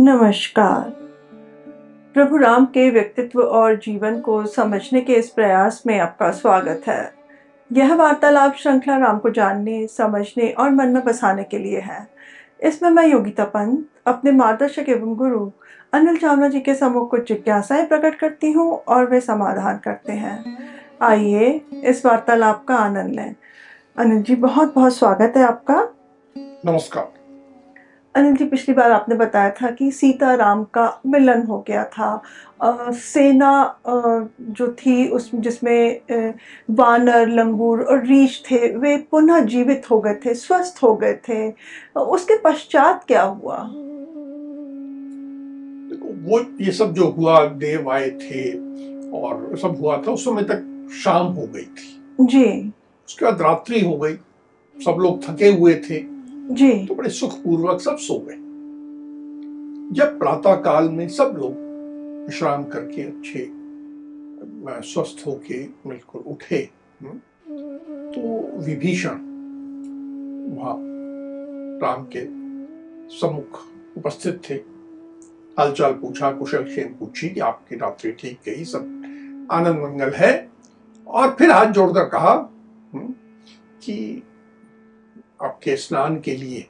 नमस्कार। प्रभु राम के व्यक्तित्व और जीवन को समझने के इस प्रयास में आपका स्वागत है। यह वार्तालाप श्रृंखला राम को जानने, समझने और मन में बसाने के लिए है। इसमें मैं योगिता पंत, अपने मार्गदर्शक एवं गुरु अनिल चावला जी के सम्मुख कुछ जिज्ञासाएँ प्रकट करती हूँ और वे समाधान करते हैं। आइए इस वार्तालाप का आनंद लें। अनिल जी बहुत बहुत स्वागत है आपका। नमस्कार। अनिल जी पिछली बार आपने बताया था कि सीता राम का मिलन हो गया था। अ, सेना अ, जो थी उस जिसमें वानर लंगूर और रीछ थे वे पुनः जीवित हो गए थे स्वस्थ हो गए थे। उसके पश्चात क्या हुआ? देखो वो ये सब जो हुआ देव आए थे और सब हुआ था उस समय तक शाम हो गई थी। जी। उसके बाद रात्रि हो गई सब लोग थके हुए थे। जी। तो बड़े सुखपूर्वक सब सो गए। जब प्रातः काल में सब लोग विश्राम करके अच्छे स्वस्थ होके बिल्कुल उठे हम्म, तो विभीषण वहाँ राम के सम्मुख उपस्थित थे। हालचाल पूछा कुशल क्षेम पूछी कि आपकी रात्रि ठीक गई सब आनंद मंगल है? और फिर हाथ जोड़कर कहा हम्म, कि आपके स्नान के लिए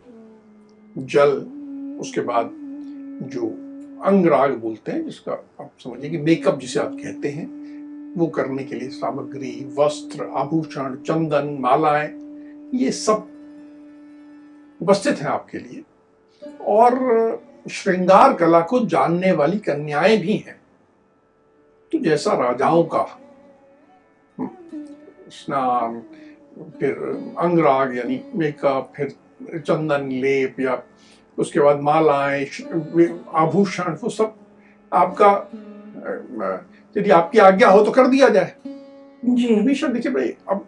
जल, उसके बाद जो अंगराग बोलते हैं, जिसका आप समझिए कि मेकअप जिसे आप कहते हैं, वो करने के लिए सामग्री, वस्त्र, आभूषण, चंदन, मालाएँ, ये सब उपस्थित हैं आपके लिए। और श्रृंगार कला को जानने वाली कन्याएँ भी हैं। तो जैसा राजाओं का स्नान फिर अंगराग यानी मेकअप फिर चंदन लेप या उसके बाद मालाएँ आभूषण वो सब आपका यदि आपकी आज्ञा हो तो कर दिया जाए। जी। विभीषण देखिए भाई अब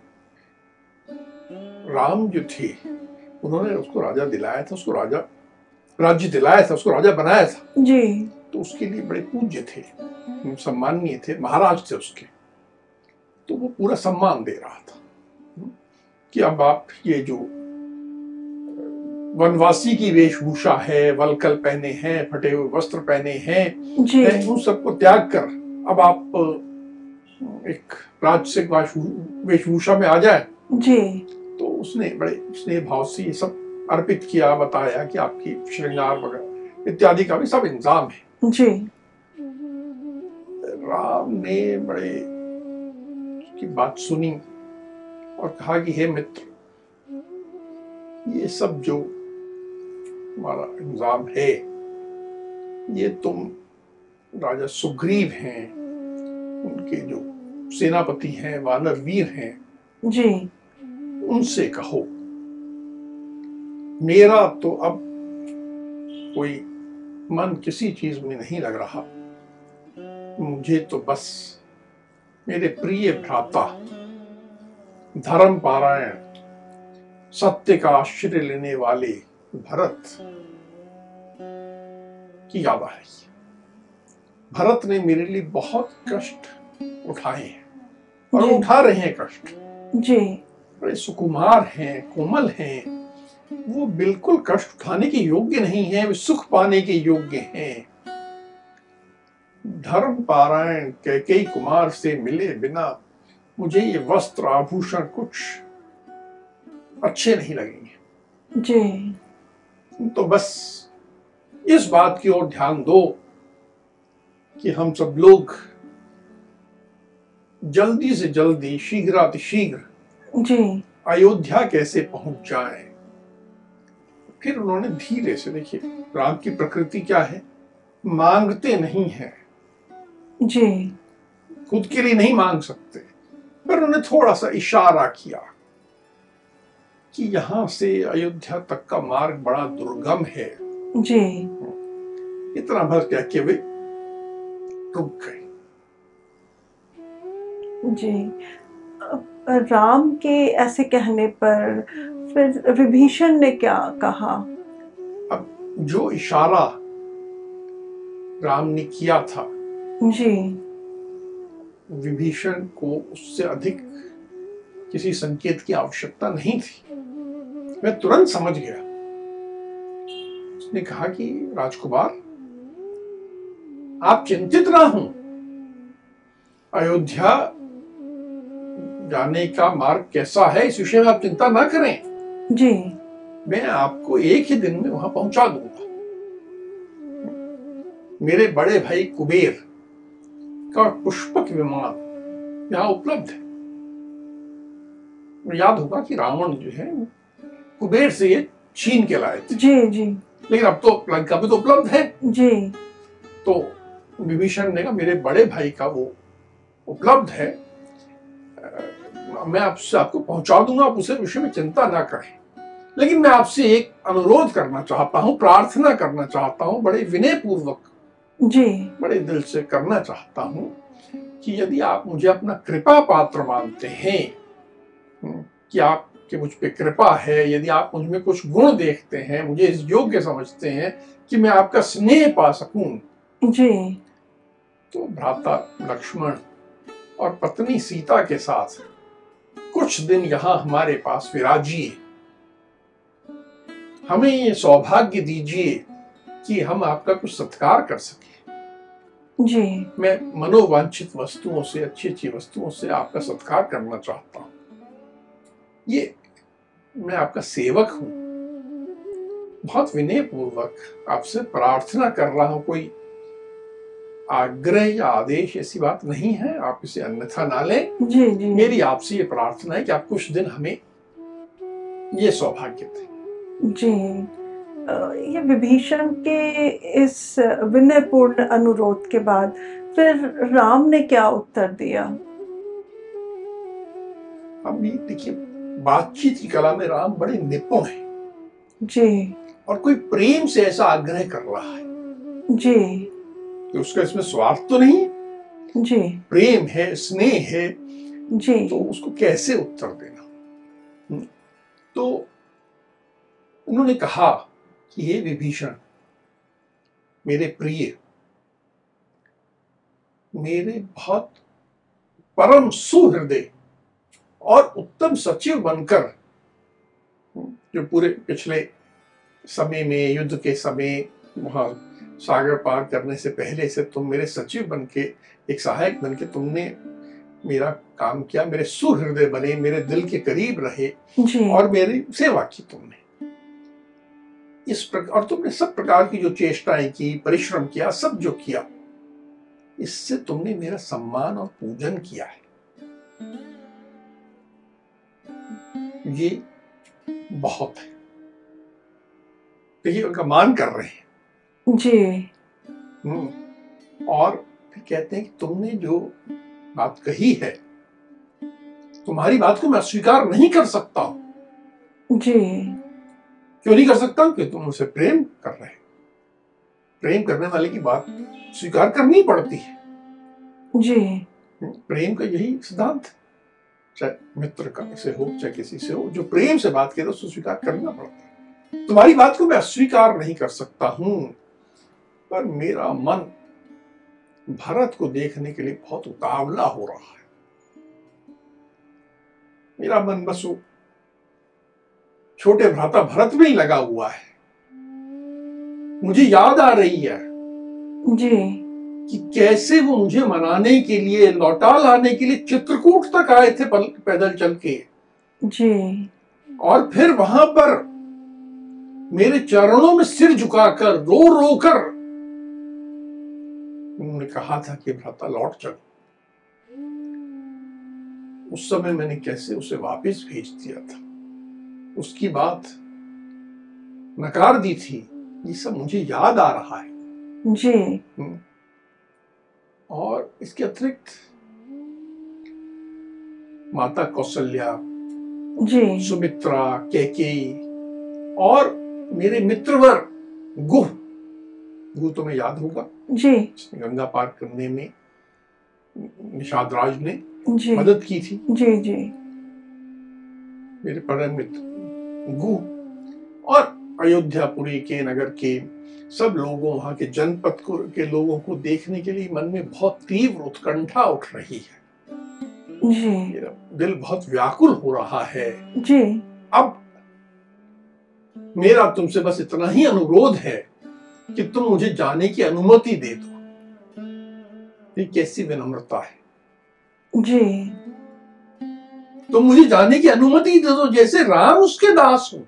राम जो थे उन्होंने उसको राजा दिलाया था उसको राजा राज्य दिलाया था उसको राजा बनाया था। जी। तो उसके लिए बड़े पूज्य थे सम्माननीय थे महाराज थे उसके। तो वो पूरा सम्मान दे रहा था। कि अब आप ये जो वनवासी की वेशभूषा है वलकल पहने हैं फटे हुए वस्त्र पहने हैं उन सबको त्याग कर अब आप एक राजसिक वाशु- वेशभूषा में आ जाए। जी। तो उसने बड़े स्नेह भाव से ये सब अर्पित किया बताया कि आपकी श्रृंगार वगैरह इत्यादि का भी सब इंतज़ाम है। जी। राम ने बड़े की बात सुनी। और कहा कि हे मित्र ये सब जो हमारा इंतज़ाम है ये तुम राजा सुग्रीव हैं उनके जो सेनापति हैं वानर वीर हैं जी। उनसे कहो मेरा तो अब कोई मन किसी चीज़ में नहीं लग रहा। मुझे तो बस मेरे प्रिय भ्राता धर्म पारायण सत्य का आश्चर्य लेने वाले भरत की याद आ रही है। भरत ने मेरे लिए बहुत कष्ट उठाए हैं और उठा रहे हैं कष्ट। जी। बड़े सुकुमार हैं कोमल हैं। वो बिल्कुल कष्ट उठाने के योग्य नहीं है वे सुख पाने के योग्य हैं। धर्म पारायण कैके कुमार से मिले बिना मुझे ये वस्त्र आभूषण कुछ अच्छे नहीं लगेंगे। जी। तो बस इस बात की ओर ध्यान दो कि हम सब लोग जल्दी से जल्दी शीघ्रातिशीघ्र जी। अयोध्या कैसे पहुँच जाए। फिर उन्होंने धीरे से देखिए राम की प्रकृति क्या है? मांगते नहीं है। जी। खुद के लिए नहीं मांग सकते। पर उन्होंने थोड़ा सा इशारा किया कि यहाँ से अयोध्या तक का मार्ग बड़ा दुर्गम है। जी। इतना भर कह के वे रुक गए। जी। राम के ऐसे कहने पर फिर विभीषण ने क्या कहा? अब जो इशारा राम ने किया था जी। विभीषण को उससे अधिक किसी संकेत की आवश्यकता नहीं थी। मैं तुरंत समझ गया। उसने कहा कि राजकुमार आप चिंतित ना हो। अयोध्या जाने का मार्ग कैसा है इस विषय में आप चिंता ना करें। जी। मैं आपको एक ही दिन में वहाँ पहुँचा दूँगा। मेरे बड़े भाई कुबेर का पुष्पक विमान यहाँ उपलब्ध है। याद होगा कि रावण जो है कुबेर से ये छीन के लाए थे। जी जी। लेकिन अब तो लंका में तो उपलब्ध है। जी। तो विभीषण ने कहा मेरे बड़े भाई का वो उपलब्ध है। मैं आपसे आपको पहुँचा दूँगा आप उसे विषय में चिंता ना करें। लेकिन मैं आपसे एक अनुरोध करना चाहता हूँ प्रार्थना करना चाहता हूँ बड़े विनय पूर्वक जी। बड़े दिल से करना चाहता हूँ कि यदि आप मुझे अपना कृपा पात्र मानते हैं हम्म, कि आपके मुझ पे कृपा है यदि आप मुझमें कुछ गुण देखते हैं मुझे इस योग्य समझते हैं कि मैं आपका स्नेह पा सकूँ। जी। तो भ्राता लक्ष्मण और पत्नी सीता के साथ कुछ दिन यहाँ हमारे पास विराजिए। हमें ये सौभाग्य दीजिए कि हम आपका कुछ सत्कार कर सकें। जी। मैं मनोवांछित वस्तुओं से अच्छी अच्छी वस्तुओं से आपका सत्कार करना चाहता हूँ। ये मैं आपका सेवक हूँ। बहुत विनय पूर्वक आपसे प्रार्थना कर रहा हूँ कोई आग्रह या आदेश ऐसी बात नहीं है आप इसे अन्यथा ना लें। जी जी। मेरी आपसे ये प्रार्थना है कि आप कुछ दिन हमें ये सौभाग्य दें। जी। ये विभीषण के इस विनयपूर्ण अनुरोध के बाद फिर राम ने क्या उत्तर दिया? ये देखिए बातचीत की कला में राम बड़े निपुण हैं। जी। और कोई प्रेम से ऐसा आग्रह कर रहा है। जी। कि उसका इसमें स्वार्थ तो नहीं जी। प्रेम है स्नेह है जी। तो उसको कैसे उत्तर देना? हम्म, तो उन्होंने कहा कि हे विभीषण मेरे प्रिय मेरे बहुत परम सुहृदय और उत्तम सचिव बनकर जो पूरे पिछले समय में युद्ध के समय वहाँ सागर पार करने से पहले से तुम मेरे सचिव बन के एक सहायक बन के तुमने मेरा काम किया मेरे सुहृदय बने मेरे दिल के करीब रहे और मेरी सेवा की तुमने। इस प्रकार और तुमने सब प्रकार की जो चेष्टाएँ की परिश्रम किया सब जो किया इससे तुमने मेरा सम्मान और पूजन किया है। ये बहुत है। देखिए उनका मान कर रहे हैं। जी। हम्म। और फिर कहते हैं कि तुमने जो बात कही है तुम्हारी बात को मैं अस्वीकार नहीं कर सकता हूँ। जी। क्यों नहीं कर सकता? कि तुम उसे प्रेम कर रहे हो। प्रेम करने वाले की बात स्वीकार करनी पड़ती है। जी। प्रेम का यही सिद्धांत है। चाहे मित्र का से हो चाहे किसी से हो जो प्रेम से बात करे उसको स्वीकार करना पड़ता है। तुम्हारी बात को मैं अस्वीकार नहीं कर सकता हूँ पर मेरा मन भरत को देखने के लिए बहुत उतावला हो रहा है। मेरा मन बस वो छोटे भ्राता भरत में ही लगा हुआ है। मुझे याद आ रही है जी। कि कैसे वो मुझे मनाने के लिए लौटा लाने के लिए चित्रकूट तक आए थे पैदल चल के। जी। और फिर वहाँ पर मेरे चरणों में सिर झुकाकर रो रो कर उन्होंने कहा था कि भ्राता लौट चल। उस समय मैंने कैसे उसे वापस भेज दिया था? उसकी बात नकार दी थी ये सब मुझे याद आ रहा है। जी। हम्म। और इसके अतिरिक्त माता कौशल्या जी। सुमित्रा केकेयी और मेरे मित्रवर गुह गुह तुम्हें याद होगा। जी। गंगा पार करने में निषाद राज ने जी। मदद की थी। जी जी। मेरे परम मित्र। गुह और अयोध्यापुरी के नगर के सब लोगों वहाँ के जनपद को के लोगों को देखने के लिए मन में बहुत तीव्र उत्कंठा उठ रही है। जी। दिल बहुत व्याकुल हो रहा है। जी। अब मेरा तुमसे बस इतना ही अनुरोध है कि तुम मुझे जाने की अनुमति दे दो। ये कैसी विनम्रता है। जी। तो मुझे जाने की अनुमति दे दो जैसे राम उसके दास हो।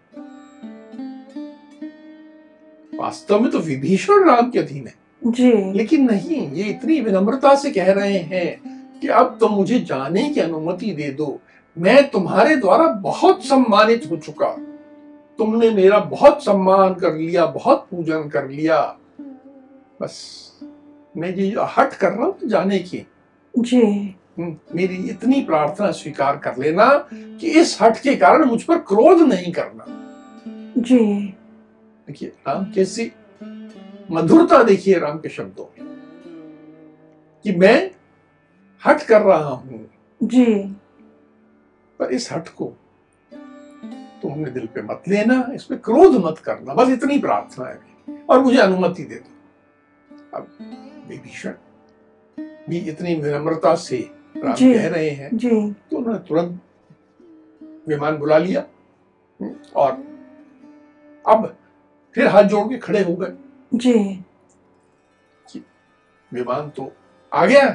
वास्तव में तो विभीषण राम के अधीन है। जी। लेकिन नहीं ये इतनी विनम्रता से कह रहे हैं कि अब तो मुझे जाने की अनुमति दे दो। मैं तुम्हारे द्वारा बहुत सम्मानित हो चुका। तुमने मेरा बहुत सम्मान कर लिया बहुत पूजन कर लिया। बस मैं ये हट कर रहा हूँ जाने की। जी। मेरी इतनी प्रार्थना स्वीकार कर लेना कि इस हट के कारण मुझ पर क्रोध नहीं करना। जी। देखिए राम कैसी मधुरता देखिए राम के शब्दों में कि मैं हट कर रहा हूँ। जी। पर इस हट को तुमने दिल पे मत लेना इस पे क्रोध मत करना बस इतनी प्रार्थना है। और मुझे अनुमति दे दो। अब विभीषण भी इतनी विनम्रता से राम जी। कह रहे हैं। जी। तो उन्होंने तुरंत विमान बुला लिया हम्म, और अब फिर हाथ जोड़ के खड़े हो गए। जी। विमान तो आ गया।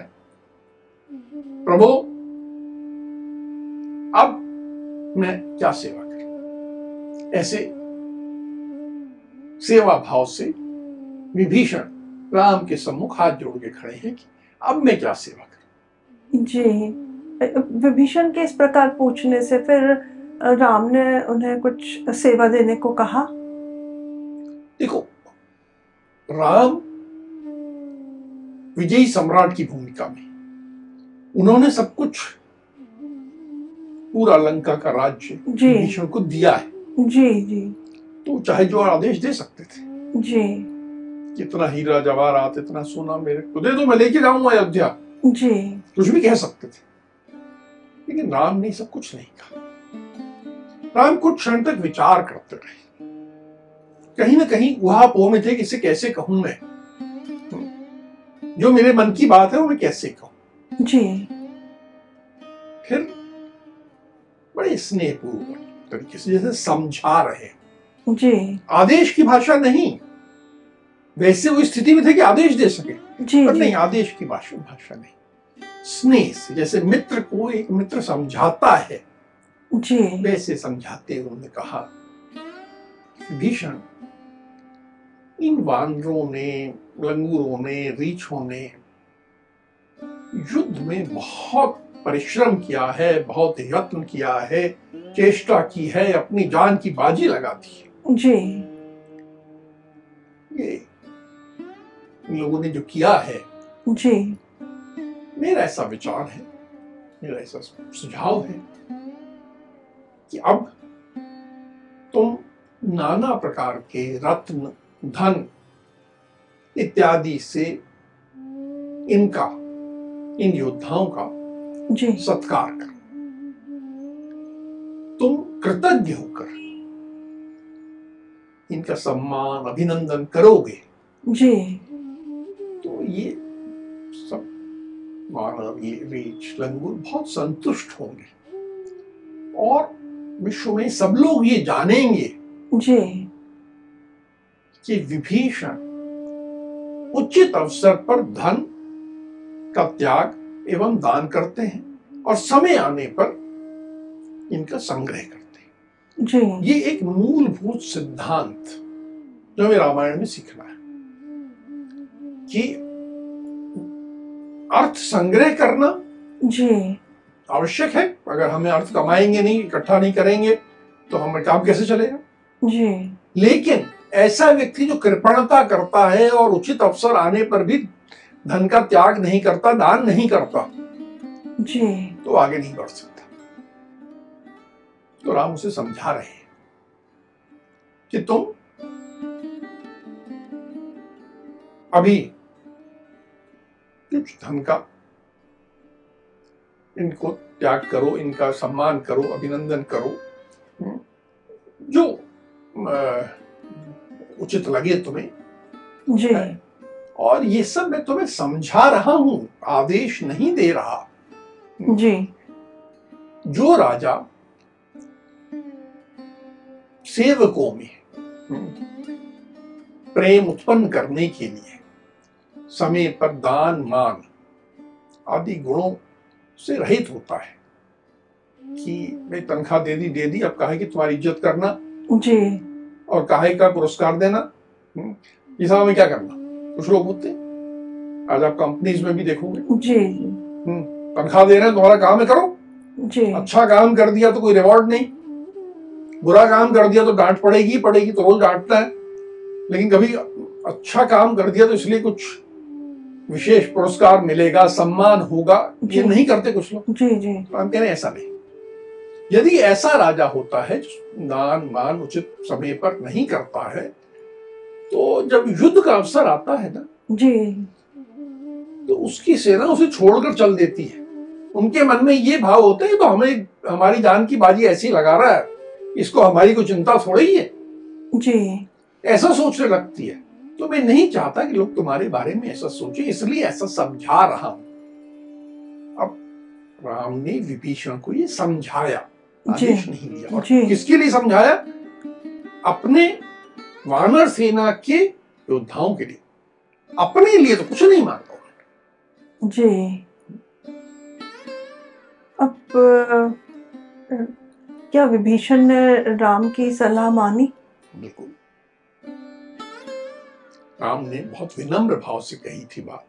प्रभु अब मैं क्या सेवा करूँ? ऐसे सेवा भाव से विभीषण राम के सम्मुख हाथ जोड़ के खड़े हैं कि अब मैं क्या सेवा करूँ? जी। विभीषण के इस प्रकार पूछने से फिर राम ने उन्हें कुछ सेवा देने को कहा? देखो राम विजयी सम्राट की भूमिका में उन्होंने सब कुछ पूरा लंका का राज्य। विभीषण को दिया है। जी जी। तो चाहे जो आदेश दे सकते थे। जी। कितना हीरा जवाहरात इतना सोना मेरे को दे दो मैं लेके जाऊँगा अयोध्या। जी। कुछ भी कह सकते थे लेकिन राम ने सब कुछ नहीं कहा। राम कुछ क्षण तक विचार करते रहे। कहीं ना कहीं उहापोह में थे कि इसे कैसे कहूँ मैं? जो मेरे मन की बात है वो मैं कैसे कहूँ? जी। फिर बड़े स्नेहपूर्वक तरीके से जैसे समझा रहे जी। आदेश की भाषा नहीं। वैसे वो स्थिति में थे कि आदेश दे सके जी पर जी। नहीं आदेश की भाषा भाषा नहीं। स्नेह जैसे मित्र को एक मित्र समझाता है। जी। वैसे समझाते हुए उन्होंने कहा। भीषण। इन वानरों ने लंगूरों ने रीछों ने युद्ध में बहुत परिश्रम किया है बहुत यत्न किया है चेष्टा की है अपनी जान की बाजी लगा दी है। जी। ये इन लोगों ने जो किया है जी। मेरा ऐसा विचार है मेरा ऐसा सुझाव है कि अब तुम नाना प्रकार के रत्न धन इत्यादि से इनका इन योद्धाओं का जी। सत्कार करो। तुम कृतज्ञ होकर इनका सम्मान अभिनंदन करोगे। जी। तो ये मानव ये रीछ लंगूर बहुत संतुष्ट होंगे। और विश्व में सब लोग ये जानेंगे जी। कि विभीषण उचित अवसर पर धन का त्याग एवं दान करते हैं और समय आने पर इनका संग्रह करते हैं। जी। ये एक मूलभूत सिद्धांत जो हमें रामायण में सीखना है कि अर्थ संग्रह करना जी। आवश्यक है। अगर हमें अर्थ कमाएँगे नहीं इकट्ठा नहीं करेंगे तो हमें काम कैसे चलेगा? जी। लेकिन ऐसा व्यक्ति जो कृपणता करता है और उचित अवसर आने पर भी धन का त्याग नहीं करता दान नहीं करता जी। तो आगे नहीं बढ़ सकता। तो राम उसे समझा रहे हैं कि तुम अभी कुछ धन का। इनको त्याग करो इनका सम्मान करो अभिनंदन करो। हम्म, जो उचित लगे तुम्हें। जी। और ये सब मैं तुम्हें समझा रहा हूँ आदेश नहीं दे रहा। जी। जो राजा सेवकों में हम्म, प्रेम उत्पन्न करने के लिए समय पर दान मान आदि गुणों से रहित होता है कि भाई तनख्वाह दे दी दे दी अब कहा कि तुम्हारी इज़्ज़त करना। जी। और काहे का पुरस्कार देना। हम्म, सब हमें क्या करना? कुछ लोग होते आज आप कंपनीज़ में भी देखोगे। जी। हम्म, तनख्वाह दे रहे हैं तुम्हारा काम है करो। जी। अच्छा काम कर दिया तो कोई रिवॉर्ड नहीं। बुरा काम कर दिया तो डांट पड़ेगी पड़ेगी तो रोज डांटता है। लेकिन कभी अच्छा काम कर दिया तो इसलिए कुछ विशेष पुरस्कार मिलेगा सम्मान होगा ये नहीं करते कुछ लोग। जी जी। तो हम कह रहे हैं ऐसा नहीं। यदि ऐसा राजा होता है जो दान मान उचित समय पर नहीं करता है तो जब युद्ध का अवसर आता है ना जी। तो उसकी सेना उसे छोड़कर चल देती है। उनके मन में ये भाव होता है तो हमें हमारी जान की बाजी ऐसी लगा रहा है इसको हमारी कोई चिंता थोड़ी ही है। जी। ऐसा सोचने लगती है। तो मैं नहीं चाहता कि लोग तुम्हारे बारे में ऐसा सोचे इसलिए ऐसा समझा रहा हूँ। अब राम ने विभीषण को ये समझाया आदेश नहीं दिया। और किसके लिए समझाया? अपने वानर सेना के योद्धाओं के लिए। अपने लिए तो कुछ नहीं मानता जी। अब अ, क्या विभीषण ने राम की सलाह मानी? बिल्कुल। राम ने बहुत विनम्र भाव से कही थी बात।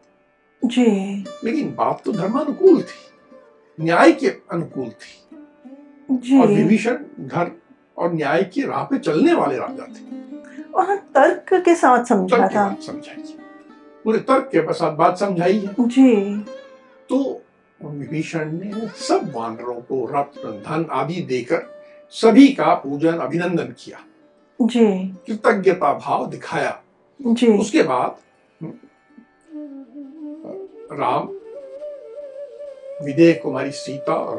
जी। लेकिन बात तो धर्मानुकूल थी न्याय के अनुकूल थी। जी। और विभीषण घर और न्याय की राह पे चलने वाले राजा थे। और तर्क के साथ समझा था। समझाई पूरे तर्क के साथ बात समझाई है जी। तो विभीषण ने सब वानरों को रत्न धन आदि देकर सभी का पूजन अभिनंदन किया। जी। कृतज्ञता भाव दिखाया। जी। उसके बाद राम विदेह कुमारी सीता और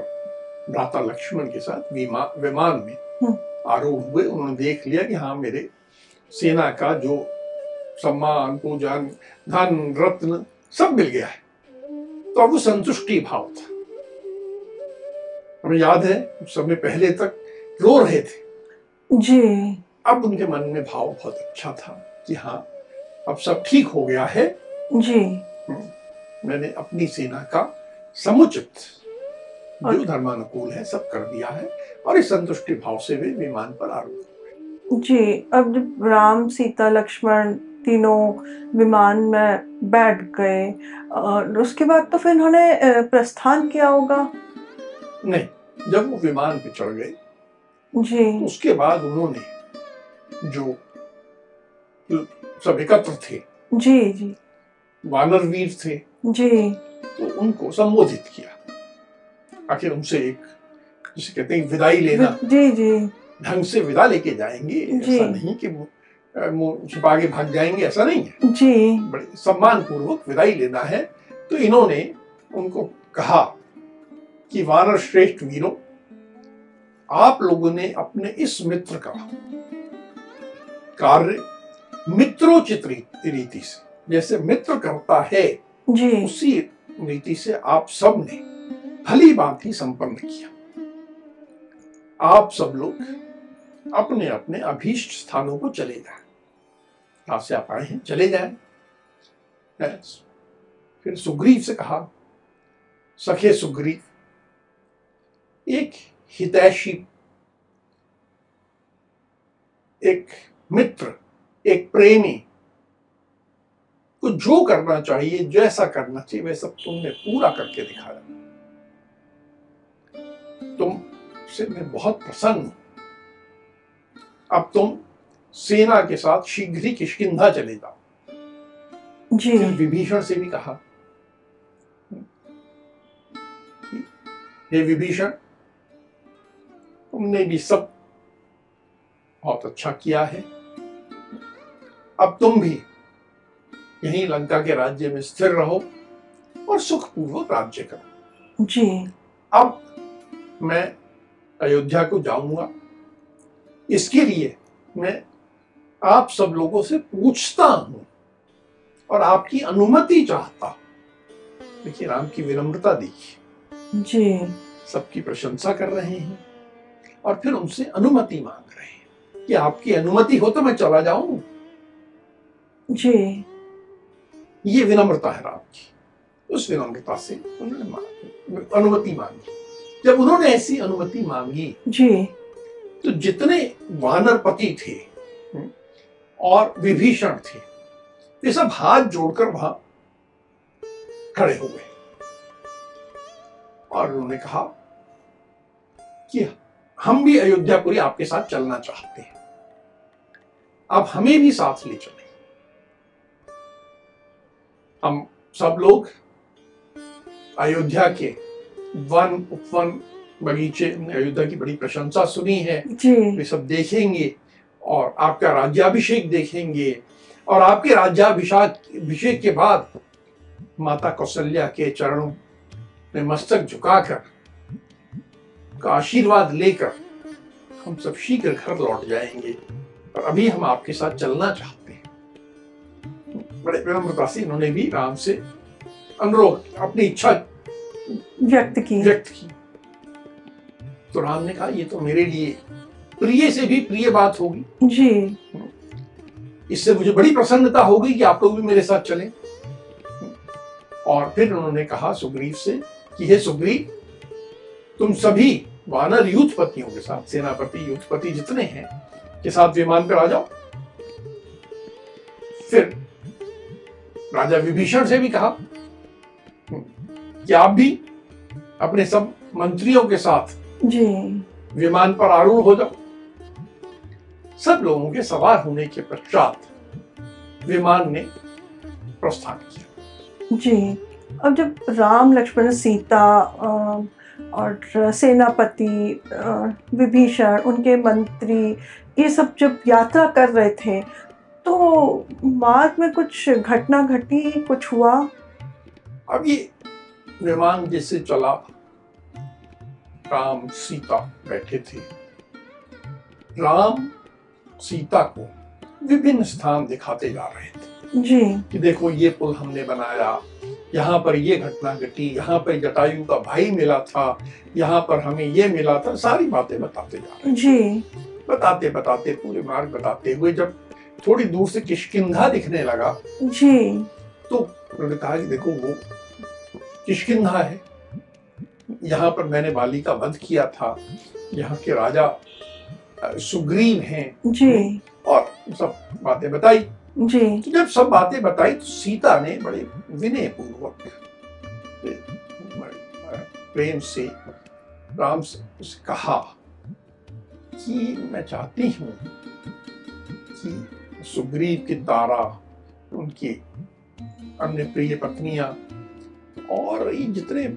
भ्राता लक्ष्मण के साथ विमा- विमान में हम्म। आरूढ़ हुए। उन्होंने देख लिया कि हाँ मेरे सेना का जो सम्मान पूजन धन रत्न सब मिल गया है। तो अब वो संतुष्टि भाव था। हमें याद है समय पहले तक रो रहे थे। जी। अब उनके मन में भाव बहुत अच्छा था कि हाँ अब सब ठीक हो गया है। जी। मैंने अपनी सेना का समुचित जो धर्मानुकूल है सब कर दिया है और इस संतुष्टि भाव से वे विमान पर आरूढ़ जी अब जब राम सीता लक्ष्मण तीनों विमान में बैठ गए और उसके बाद तो फिर उन्होंने प्रस्थान किया होगा? नहीं जब वो विमान पे चढ़ गए जी। उसके बाद उन्होंने जो सब एकत्र थे। जी जी। वानर वीर थे। जी। तो उनको संबोधित किया। आखिर उनसे एक जिसे कहते हैं विदाई लेना। जी जी। ढंग से विदा लेके जाएँगे। ऐसा नहीं कि वो, छिपा के भाग जाएँगे ऐसा नहीं है। जी। बड़े सम्मान पूर्वक विदाई लेना है। तो इन्होंने उनको कहा कि वानर श्रेष्ठ वीरों आप लोगों ने अपने इस मित्र का कार्य मित्रोचित रीति से। जैसे मित्र करता है जी। उसी रीति से आप सबने भली बात ही संपन्न किया। आप सब लोग अपने अपने अभीष्ट स्थानों को चले जाए। कहाँ से आप आए हैं चले जाए। फिर सुग्रीव से कहा सखे सुग्रीव एक हितैषी एक मित्र एक प्रेमी को जो करना चाहिए जैसा करना चाहिए वह सब तुमने पूरा करके दिखाया तुम से मैं बहुत प्रसन्न हूँ। अब तुम सेना के साथ शीघ्र ही किष्किंधा चले जाओ। जी। विभीषण से भी कहा हे विभीषण तुमने भी सब बहुत अच्छा किया है। अब तुम भी यहीं लंका के राज्य में स्थिर रहो और सुखपूर्वक राज्य करो। जी। अब मैं अयोध्या को जाऊँगा। इसके लिए मैं आप सब लोगों से पूछता हूँ और आपकी अनुमति चाहता हूँ। देखिए राम की विनम्रता देखिए। जी। सबकी प्रशंसा कर रहे हैं और फिर उनसे अनुमति मांग रहे हैं। कि आपकी अनुमति हो तो मैं चला जाऊँ। जी। ये विनम्रता है राम की। उस विनम्रता से उन्होंने अनुमति मांगी। जब उन्होंने ऐसी अनुमति मांगी जी। तो जितने वानरपति थे हम्म, और विभीषण थे ये सब हाथ जोड़कर वहाँ खड़े हो गए। और उन्होंने कहा कि हम भी अयोध्यापुरी आपके साथ चलना चाहते हैं। आप हमें भी साथ ले चले। हम सब लोग अयोध्या के वन उपवन बगीचे अयोध्या की बड़ी प्रशंसा सुनी है। वे सब देखेंगे और आपका राज्याभिषेक देखेंगे। और आपके राज्याभिषेक अभिषेक के बाद माता कौशल्या के चरणों में मस्तक झुकाकर का आशीर्वाद लेकर हम सब शीघ्र घर लौट जाएँगे। और अभी हम आपके साथ चलना चाहते हैं। बड़े विनम्रता से इन्होंने भी राम से अनुरोध अपनी इच्छा व्यक्त की। व्यक्त की। तो राम ने कहा ये तो मेरे लिए प्रिय से भी प्रिय बात होगी। जी। इससे मुझे बड़ी प्रसन्नता होगी कि आप लोग भी मेरे साथ चलें। और फिर उन्होंने कहा सुग्रीव से कि हे सुग्रीव तुम सभी वानर युद्धपतियों के साथ सेनापति युद्धपति जितने हैं के साथ विमान पर आ जाओ। फिर राजा विभीषण से भी कहा कि आप भी अपने सब मंत्रियों के साथ जी। विमान पर आरूढ़ हो जाओ। सब लोगों के सवार होने के पश्चात विमान ने प्रस्थान किया। जी। अब जब राम लक्ष्मण सीता और सेनापति विभीषण उनके मंत्री ये सब जब यात्रा कर रहे थे तो मार्ग में कुछ घटना घटी कुछ हुआ? अब ये विमान जैसे चला राम सीता बैठे थे। राम सीता को विभिन्न स्थान दिखाते जा रहे थे। जी। कि देखो ये पुल हमने बनाया यहाँ पर ये घटना घटी यहाँ पर जटायु का भाई मिला था यहाँ पर हमें ये मिला था सारी बातें बताते जा रहे जी। बताते बताते पूरे मार्ग बताते हुए जब थोड़ी दूर से किशकिंधा दिखने लगा। जी। तो उन्होंने कहा कि देखो वो किशकिंधा है। यहाँ पर मैंने बाली का वध किया था। यहाँ के राजा सुग्रीव हैं। जी। और सब बातें बताई। जी। तो जब सब बातें बताई तो सीता ने बड़े विनय पूर्वक प्रेम से राम से कहा कि मैं चाहती हूँ कि सुग्रीव की तारा उनकी अन्य प्रिय पत्नियाँ और ये जितने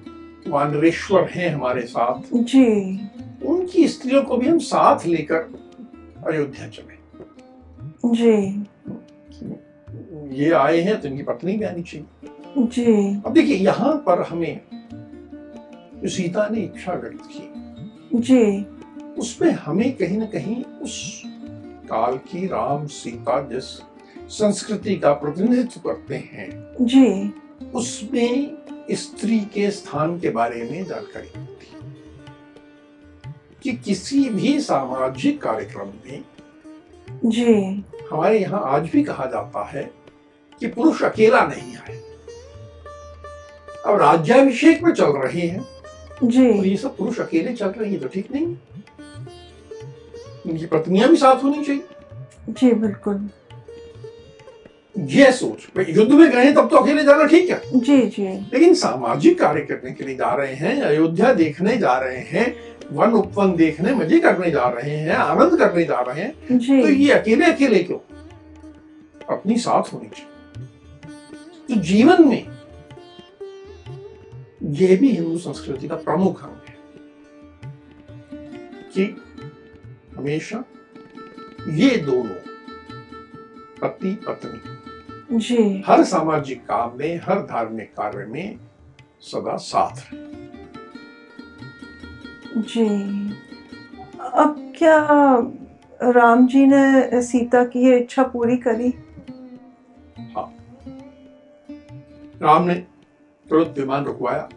वानरेश्वर हैं हमारे साथ जी। उनकी स्त्रियों को भी हम साथ लेकर अयोध्या चले। जी। ये आए हैं तो इनकी पत्नी भी आनी चाहिए। जी। अब देखिए यहाँ पर हमें जो सीता ने इच्छा व्यक्त की जी। उसमें हमें कहीं ना कहीं उस काल की राम सीता जिस संस्कृति का प्रतिनिधित्व करते हैं जी। उसमें स्त्री के स्थान के बारे में जानकारी मिलती कि किसी भी सामाजिक कार्यक्रम में जी। हमारे यहाँ आज भी कहा जाता है कि पुरुष अकेला नहीं आए। अब राज्याभिषेक में चल रहे हैं जी। और ये सब पुरुष अकेले चल रहे हैं तो ठीक नहीं उनकी पत्नियाँ भी साथ होनी चाहिए। जी बिल्कुल। यह सोच युद्ध में गए तब तो अकेले जाना ठीक है। जी जी। लेकिन सामाजिक कार्य करने के लिए जा रहे हैं अयोध्या देखने जा रहे हैं वन उपवन देखने मज़े करने जा रहे हैं आनंद करने जा रहे हैं तो ये अकेले अकेले क्यों? अपनी साथ होनी चाहिए। तो जीवन में यह भी हिंदू संस्कृति का प्रमुख अंग है कि हमेशा ये दोनों पति पत्नी जी। हर सामाजिक काम में हर धार्मिक कार्य में सदा साथ रहे। जी। अब क्या राम जी ने सीता की ये इच्छा पूरी करी? हाँ। राम ने तुरंत विमान रुकवाया।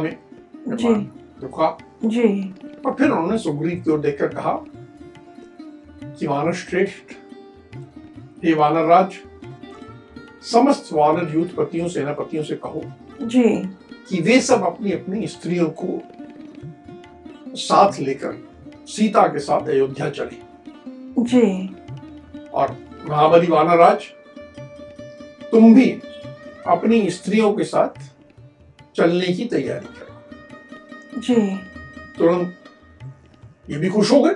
में जी। विमान रुका। जी। और फिर उन्होंने सुग्रीव की ओर देखकर कहा कि वानर श्रेष्ठ हे वानर राज समस्त वानर यूथ पतियों सेनापतियों से कहो जी। कि वे सब अपनी अपनी स्त्रियों को साथ लेकर सीता के साथ अयोध्या चले। जी। और महाबली वानर राज तुम भी अपनी स्त्रियों के साथ चलने की तैयारी करो। जी। तुरंत ये भी खुश हो गए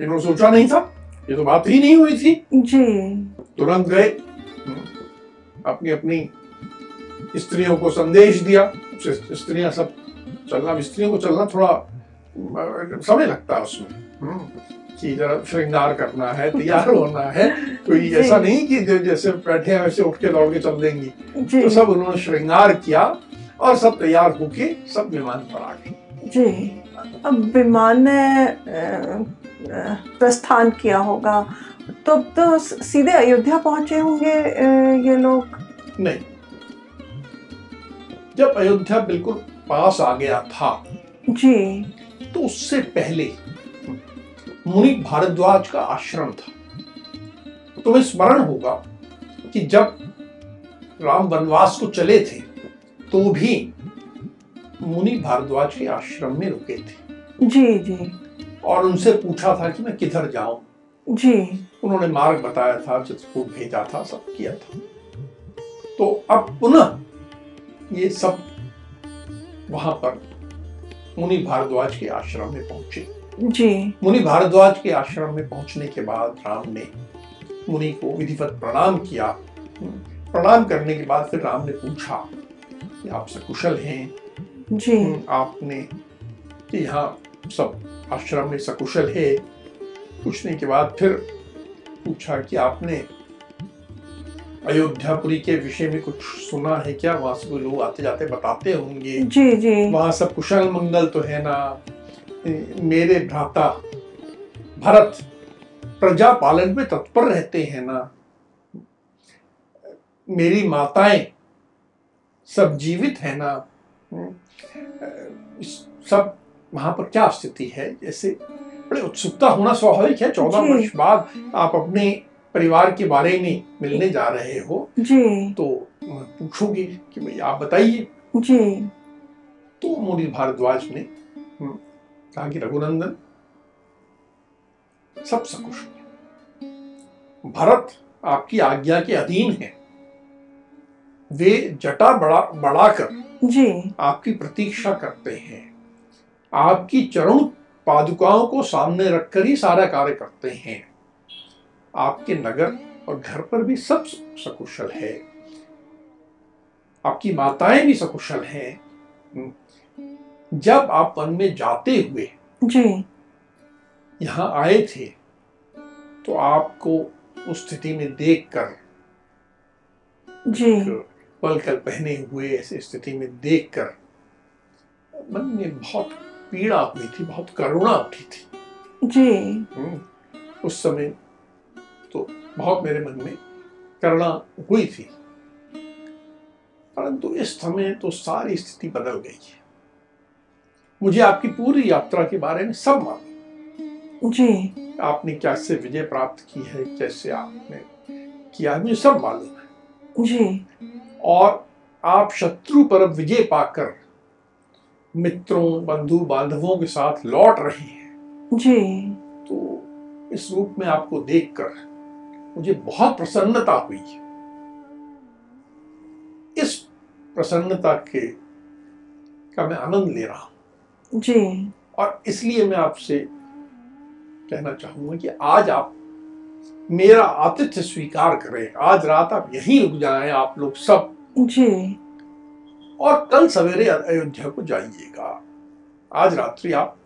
इन्होंने सोचा नहीं था ये तो बात ही नहीं हुई थी जी तुरंत गए अपनी अपनी स्त्रियों को संदेश दिया स्त्रियाँ सब चलना स्त्रियों को चलना थोड़ा समय लगता है उसमें कि जरा श्रृंगार करना है तैयार होना है कोई। ऐसा नहीं कि जैसे बैठे हैं वैसे उठ के दौड़ के चल देंगी तो सब उन्होंने श्रृंगार किया और सब तैयार होके सब विमान पर आ गए जी अब विमान ने प्रस्थान किया होगा तो अब तो सीधे अयोध्या पहुँचे होंगे ये लोग? नहीं। जब अयोध्या बिल्कुल पास आ गया था जी। तो उससे पहले मुनि भारद्वाज का आश्रम था। तुम्हें स्मरण होगा कि जब राम वनवास को चले थे तो भी मुनि भारद्वाज के आश्रम में रुके थे। जी जी। और उनसे पूछा था कि मैं किधर जाऊँ। जी। उन्होंने मार्ग बताया था चित्रकूट भेजा था सब किया था। तो अब पुनः ये सब वहाँ पर मुनि भारद्वाज के आश्रम में पहुँचे। जी। मुनि भारद्वाज के आश्रम में पहुँचने के बाद राम ने मुनि को विधिवत प्रणाम किया। प्रणाम करने के बाद फिर राम ने पूछा कि आप सकुशल हैं जी। आपने कि यहाँ सब आश्रम में सकुशल है। पूछने के बाद फिर पूछा कि आपने अयोध्यापुरी के विषय में कुछ सुना है क्या? वहाँ से लोग आते जाते बताते होंगे। जी जी। वहाँ सब कुशल मंगल तो है ना? मेरे भ्राता भरत प्रजा पालन में तत्पर रहते हैं ना? मेरी माताएँ सब जीवित है ना? सब वहाँ पर क्या स्थिति है? जैसे बड़े उत्सुकता होना स्वाभाविक है। चौदह वर्ष बाद आप अपने परिवार के बारे में मिलने जा रहे हो। जी। तो पूछोगे कि भाई आप बताइए। जी। तो मुनि भारद्वाज ने हम्म, कहा कि रघुनंदन सब सकुशल भरत आपकी आज्ञा के अधीन है। वे जटा बड़ा बढ़ाकर जी। आपकी प्रतीक्षा करते हैं। आपकी चरण पादुकाओं को सामने रखकर ही सारा कार्य करते हैं। आपके नगर और घर पर भी सब सकुशल है। आपकी माताएँ भी सकुशल हैं। जब आप वन में जाते हुए जी। यहाँ आए थे तो आपको उस स्थिति में देखकर जी। पल कल पहने हुए ऐसी स्थिति में देखकर मन में बहुत पीड़ा हुई थी बहुत करुणा उठी थी। जी। हम्म, उस समय तो बहुत मेरे मन में करुणा हुई थी। परंतु इस समय तो सारी स्थिति बदल गई है। मुझे आपकी पूरी यात्रा के बारे में सब मालूम। जी। आपने कैसे विजय प्राप्त की है कैसे आपने किया है मुझे सब मालूम है। जी। और आप शत्रु पर विजय पाकर मित्रों बंधु बांधवों के साथ लौट रहे हैं। जी। तो इस रूप में आपको देखकर मुझे बहुत प्रसन्नता हुई। इस प्रसन्नता के का मैं आनंद ले रहा हूँ। जी। और इसलिए मैं आपसे कहना चाहूँगा कि आज आप मेरा आतिथ्य स्वीकार करें। आज रात आप यहीं रुक जाएँ आप लोग सब जी। और कल सवेरे अयोध्या को जाइएगा। आज रात्रि आप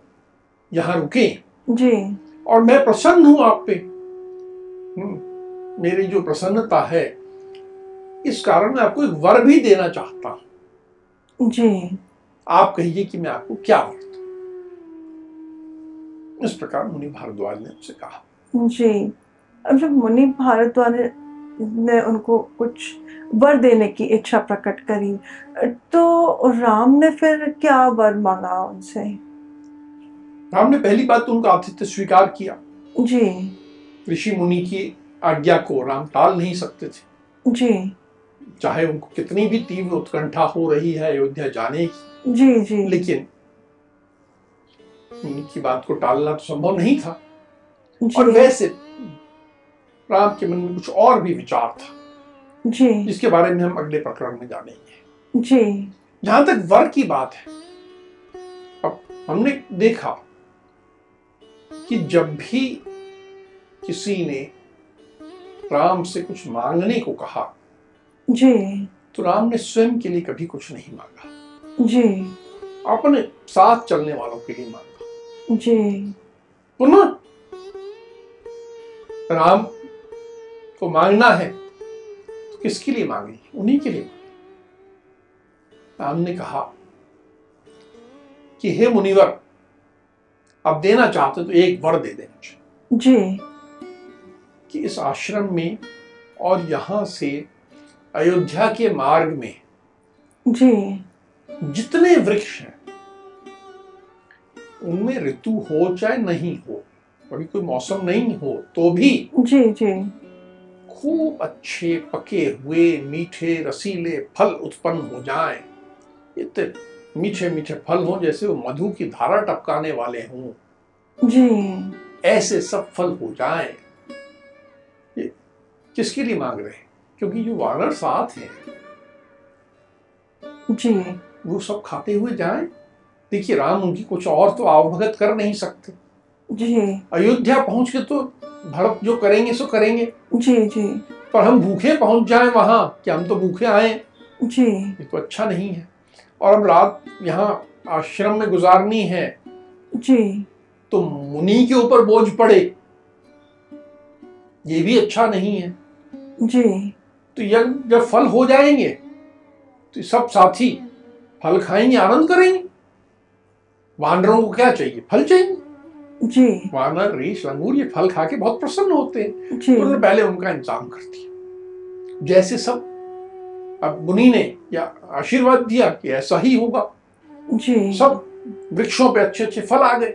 यहाँ रुकें। जी। और मैं प्रसन्न हूँ आप पे। हम्म, मेरी जो प्रसन्नता है इस कारण मैं आपको एक वर भी देना चाहता हूँ। जी। आप कहिए कि मैं आपको क्या वर इस प्रकार मुनि भारद्वाज ने उनसे कहा। जी। अब जब मुनि भारद्वाज ने उनको कुछ वर देने की इच्छा प्रकट करी। तो राम ने फिर क्या वर मांगा उनसे? राम ने पहली बात तो उनका आतिथ्य स्वीकार किया। जी। ऋषि मुनि की आज्ञा को राम टाल नहीं सकते थे। जी। चाहे उनको कितनी भी तीव्र उत्कंठा हो रही है अयोध्या जाने की। जी जी। लेकिन उनकी बात को टालना तो संभव नहीं था। और वैसे राम के मन में कुछ और भी विचार था। जी। जिसके बारे में हम अगले प्रकरण में जानेंगे। जी। जहाँ तक वर की बात है अब हमने देखा कि जब भी किसी ने राम से कुछ मांगने को कहा जी। तो राम ने स्वयं के लिए कभी कुछ नहीं मांगा। जी। अपने साथ चलने वालों के लिए मांगा। जी। पुनः राम को मांगना है तो किसके लिए मांगी उन्हीं के लिए। राम ने कहा कि हे मुनिवर आप देना चाहते तो एक वर दे देना चाहिए। जी। कि इस आश्रम में और यहाँ से अयोध्या के मार्ग में जी। जितने वृक्ष हैं उनमें ऋतु हो चाहे नहीं हो कभी कोई मौसम नहीं हो तो भी जी जी। खूब अच्छे पके हुए मीठे रसीले फल उत्पन्न हो जाएँ। इतने मीठे मीठे फल हों जैसे वो मधु की धारा टपकाने वाले हों। जी। ऐसे सब फल हो जाएँ। ये किसके लिए मांग रहे हैं? क्योंकि जो वानर साथ हैं। जी। वो सब खाते हुए जाएँ। देखिए राम उनकी कुछ और तो आवभगत कर नहीं सकते। जी। अयोध्या पहुँच के तो भरत जो करेंगे सो करेंगे। जी जी। पर हम भूखे पहुँच जाएँ वहाँ कि हम तो भूखे आए जी। ये तो अच्छा नहीं है। और हम रात यहाँ आश्रम में गुजारनी है जी। तो मुनि के ऊपर बोझ पड़े। ये भी अच्छा नहीं है। जी। तो यज्ञ जब फल हो जाएँगे तो सब साथी फल खाएँगे आनंद करेंगे। वानरों को क्या चाहिए? फल चाहिए। जी। वानर रेश लंगूर ये फल खा के बहुत प्रसन्न होते हैं। जी। तो उन्होंने पहले उनका इंतज़ाम कर दिया जैसे सब अब मुनि ने या आशीर्वाद दिया कि ऐसा ही होगा। जी। सब वृक्षों पे अच्छे अच्छे फल आ गए।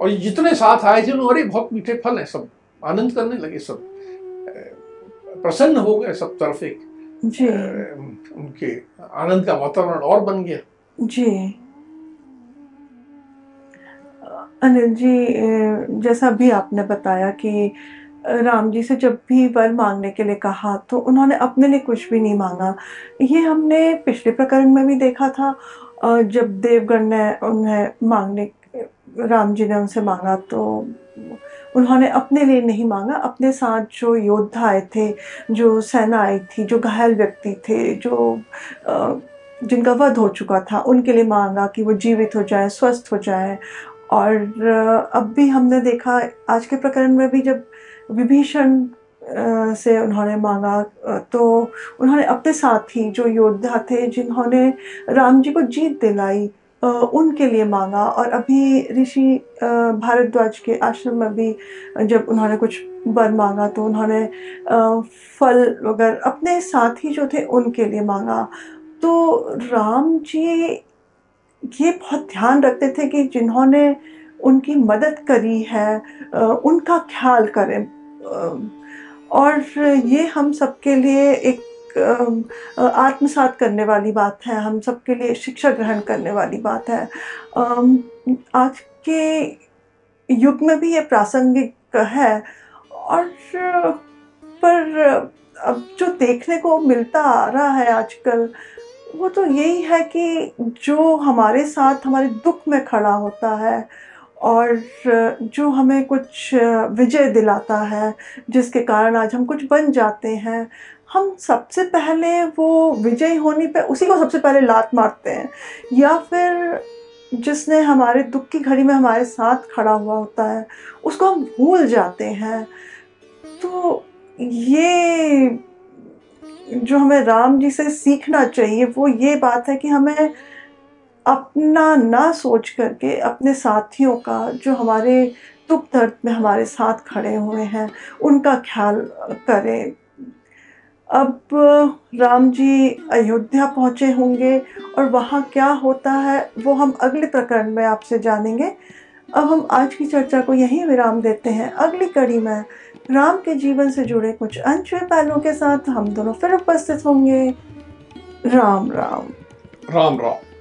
और जितने साथ आए थे अरे बहुत मीठे फल हैं सब आनंद करने लगे सब प्रसन्न हो गए सब तरफ़ एक जी। उनके आनंद का वातावरण और बन गया। जी। अनिल जी जैसा भी आपने बताया कि राम जी से जब भी वर मांगने के लिए कहा तो उन्होंने अपने लिए कुछ भी नहीं मांगा। ये हमने पिछले प्रकरण में भी देखा था जब देवगण ने उन्हें मांगने, राम जी ने उनसे मांगा तो उन्होंने अपने लिए नहीं मांगा। अपने साथ जो योद्धा आए थे, जो सेना आई थी, जो घायल व्यक्ति थे, जो जिनका वध हो चुका था, उनके लिए मांगा कि वो जीवित हो जाए, स्वस्थ हो जाए। और अब भी हमने देखा आज के प्रकरण में भी जब विभीषण से उन्होंने मांगा तो उन्होंने अपने साथी जो योद्धा थे जिन्होंने राम जी को जीत दिलाई उनके लिए मांगा। और अभी ऋषि भारद्वाज के आश्रम में भी जब उन्होंने कुछ वर मांगा तो उन्होंने फल वगैरह अपने साथी जो थे उनके लिए मांगा। तो राम जी ये बहुत ध्यान रखते थे कि जिन्होंने उनकी मदद करी है उनका ख्याल करें। और ये हम सबके लिए एक आत्मसात करने वाली बात है, हम सबके लिए शिक्षा ग्रहण करने वाली बात है। आज के युग में भी ये प्रासंगिक है और, पर अब जो देखने को मिलता आ रहा है आजकल वो तो यही है कि जो हमारे साथ, हमारे दुख में खड़ा होता है और जो हमें कुछ विजय दिलाता है, जिसके कारण आज हम कुछ बन जाते हैं, हम सबसे पहले वो विजयी होने पे उसी को सबसे पहले लात मारते हैं। या फिर जिसने हमारे दुख की घड़ी में हमारे साथ खड़ा हुआ होता है, उसको हम भूल जाते हैं। तो ये जो हमें राम जी से सीखना चाहिए, वो ये बात है कि हमें अपना ना सोच करके अपने साथियों का, जो हमारे दुख दर्द में हमारे साथ खड़े हुए हैं, उनका ख्याल करें। अब राम जी अयोध्या पहुँचे होंगे और वहाँ क्या होता है, वो हम अगले प्रकरण में आपसे जानेंगे। अब हम आज की चर्चा को यहीं विराम देते हैं। अगली कड़ी में राम के जीवन से जुड़े कुछ अनछुए पहलुओं के साथ हम दोनों फिर उपस्थित होंगे। राम राम। राम राम।